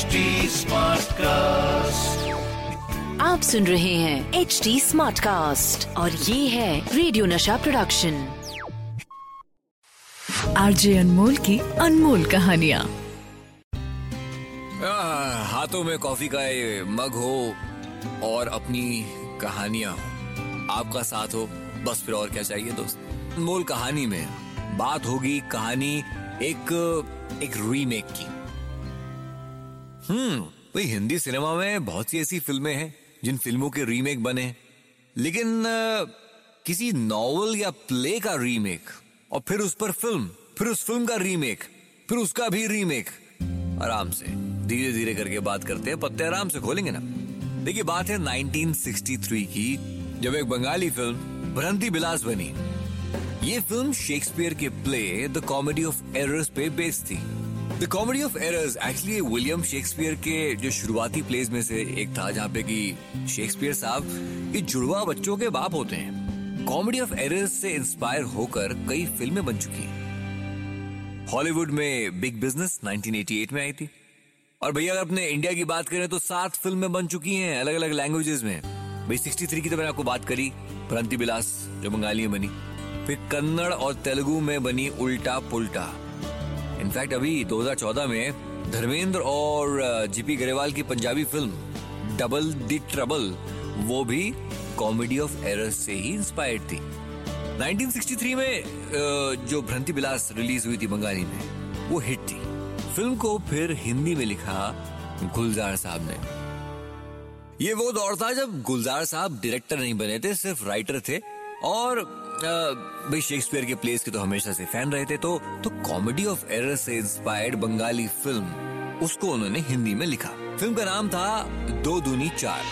HD cast आप सुन रहे हैं एच डी स्मार्ट कास्ट और ये है रेडियो नशा प्रोडक्शन आरजे अनमोल की अनमोल कहानिया। हाथों में कॉफ़ी का ये मग हो और अपनी कहानियाँ हो। आपका साथ हो बस फिर और क्या चाहिए दोस्त? मोल कहानी में बात होगी कहानी एक एक रीमेक की। हम्म भाई हिंदी सिनेमा में बहुत सी ऐसी फ़िल्में हैं जिन फ़िल्मों के रीमेक बने। लेकिन अ, किसी नॉवल या प्ले का रीमेक और फिर उस पर फ़िल्म फिर उस फ़िल्म का रीमेक फिर उसका भी रीमेक। आराम से धीरे धीरे करके बात करते हैं पत्ते आराम से खोलेंगे ना। देखिए बात है 1963 की जब एक बंगाली फ़िल्म भ्रंति बिलास बनी। ये फ़िल्म शेक्सपियर के play the comedy of errors पे बेस्ड थी। The comedy of errors actually William Shakespeare के जो शुरुआती प्लेस में से एक था, जहाँ पे कि शेक्सपियर साहब ये जुड़वा बच्चों के बाप होते हैं। कॉमेडी ऑफ़ एरर्स से इंस्पायर होकर कई फ़िल्में बन चुकी हैं। हॉलीवुड में बिग बिज़नेस 1988 में आई थी। और भैया, अगर अपने इंडिया की बात करें तो सात फ़िल्में बन चुकी हैं अलग अलग लैंग्वेजेस में। भाई 63 की तो मैंने आपको बात करी भ्रंति बिलास जो बंगाली में बनी, फिर कन्नड़ और तेलुगु में बनी उल्टा पुल्टा इनफैक्ट अभी 2014 में धर्मेंद्र और जीपी गरेवाल की Punjabi film double the trouble, वो भी कॉमेडी ऑफ़ एरर्स से ही इंस्पायर्ड थी। 1963 में जो भ्रंति बिलास रिलीज़ हुई थी बंगाली में, वो हिट थी। फ़िल्म को फिर हिंदी में लिखा गुलजार साहब ने। ये वो दौर था जब गुलजार साहब डायरेक्टर नहीं बने थे, सिर्फ़ राइटर थे। और भाई शेक्सपियर के प्लेस के तो हमेशा से फ़ैन रहे थे तो तो कॉमेडी ऑफ़ एरर से इंस्पायर्ड बंगाली फ़िल्म उसको उन्होंने हिंदी में लिखा। फ़िल्म का नाम था दो दूनी चार।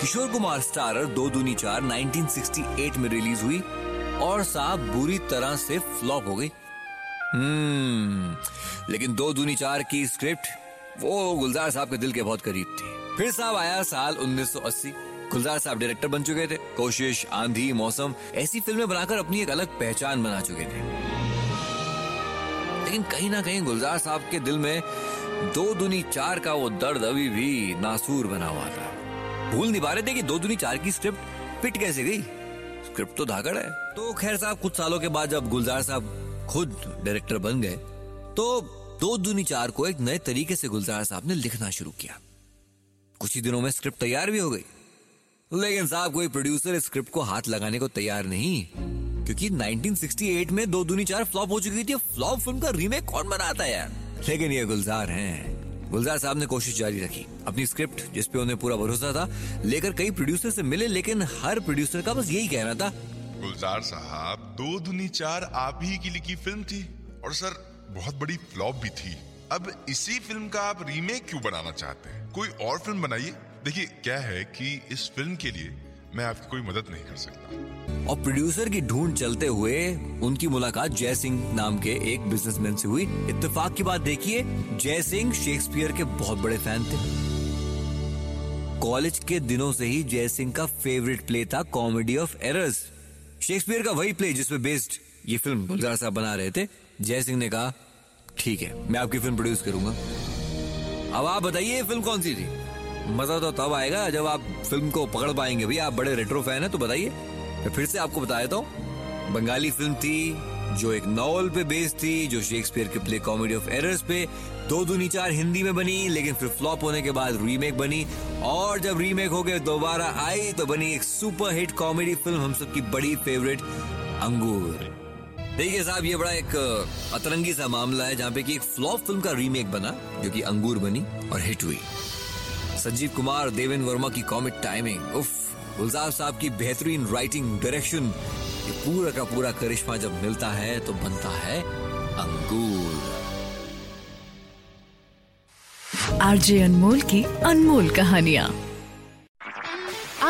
किशोर कुमार स्टारर दो दूनी चार 1968 में रिलीज़ हुई और साहब बुरी तरह से फ्लॉप हो गई। हम्म लेकिन दो दूनी चार की स्क्रिप्ट वो गुलजार साहब के दिल के बहुत करीब थी। फिर साहब आया साल 1980 गुलजार साहब डायरेक्टर बन चुके थे। कोशिश, आंधी, मौसम, ऐसी फ़िल्में बनाकर अपनी एक अलग पहचान बना चुके थे। लेकिन कहीं ना कहीं गुलजार साहब के दिल में दो दुनी चार का वो दर्द अभी भी नासूर बना हुआ था। भूल नहीं पा रहे थे कि दो दुनी चार की स्क्रिप्ट पिट कैसे गई? स्क्रिप्ट तो धाकड़ है। तो खैर साहब, कुछ सालों के बाद जब गुलजार साहब खुद डायरेक्टर बन गए तो दो दुनी चार को एक नए तरीके से गुलजार साहब ने लिखना शुरू किया। कुछ ही दिनों में स्क्रिप्ट तैयार भी हो गई। लेकिन साहब, कोई प्रोड्यूसर स्क्रिप्ट को हाथ लगाने को तैयार नहीं। क्योंकि 1968 में दो दुनी चार फ्लॉप हो चुकी थी फ्लॉप फ़िल्म का रीमेक कौन बनाता है यार? लेकिन ये गुलजार हैं। गुलजार साहब ने कोशिश जारी रखी, अपनी स्क्रिप्ट जिस पे उन्हें पूरा भरोसा था, लेकर कई प्रोड्यूसर से मिले, लेकिन हर प्रोड्यूसर का बस यही कहना था। गुलजार साहब, दो दुनी चार आप ही की लिखी फ़िल्म थी, और सर, बहुत बड़ी फ्लॉप भी थी। अब इसी फ़िल्म का आप रीमेक क्यों बनाना चाहते हैं? कोई और फ़िल्म बनाइए। देखिए, क्या है कि इस फ़िल्म के लिए मैं आपकी कोई मदद नहीं कर सकता। और प्रोड्यूसर की ढूंढ चलते हुए उनकी मुलाकात जय सिंह नाम के एक बिजनेसमैन से हुई। इत्तेफाक की बात देखिए, जय सिंह शेक्सपियर के बहुत बड़े फ़ैन थे। कॉलेज के दिनों से ही जय सिंह का फेवरेट प्ले था, कॉमेडी ऑफ़ एरर्स। शेक्सपियर का वही प्ले जिसपे बेस्ड ये फ़िल्म गुलजार साहब बना रहे थे। जय सिंह ने कहा ठीक है, मैं आपकी फ़िल्म प्रोड्यूस करूँगा। अब आप बताइए फ़िल्म कौन सी थी? मज़ा तो तब आएगा जब आप फ़िल्म को पकड़ पाएँगे। भैया, आप बड़े रेट्रो फ़ैन है तो बताइए। मैं फिर से आपको बता देता हूँ। बंगाली फ़िल्म थी, जो एक नॉवल पे बेस्ड थी, जो शेक्सपियर के प्ले कॉमेडी ऑफ़ एरर्स पे दो दूनी चार हिंदी में बनी, लेकिन फिर फ्लॉप होने के बाद रीमेक बनी। और जब रीमेक हो गए, दोबारा आई तो बनी एक सुपर हिट कॉमेडी फ़िल्म हम सबकी बड़ी फेवरेट अंगूर। देखिए साहब, ये बड़ा एक अतरंगी सा मामला है जहाँ पे कि एक फ्लॉप फ़िल्म का रीमेक बना, जो कि अंगूर बनी और हिट हुई। संजीव कुमार देवेंद्र वर्मा की कॉमिक टाइमिंग उफ, गुलजार साहब की बेहतरीन राइटिंग डायरेक्शन ये पूरा का पूरा करिश्मा जब मिलता है तो बनता है अंगूर। आरजे अनमोल की अनमोल कहानियाँ।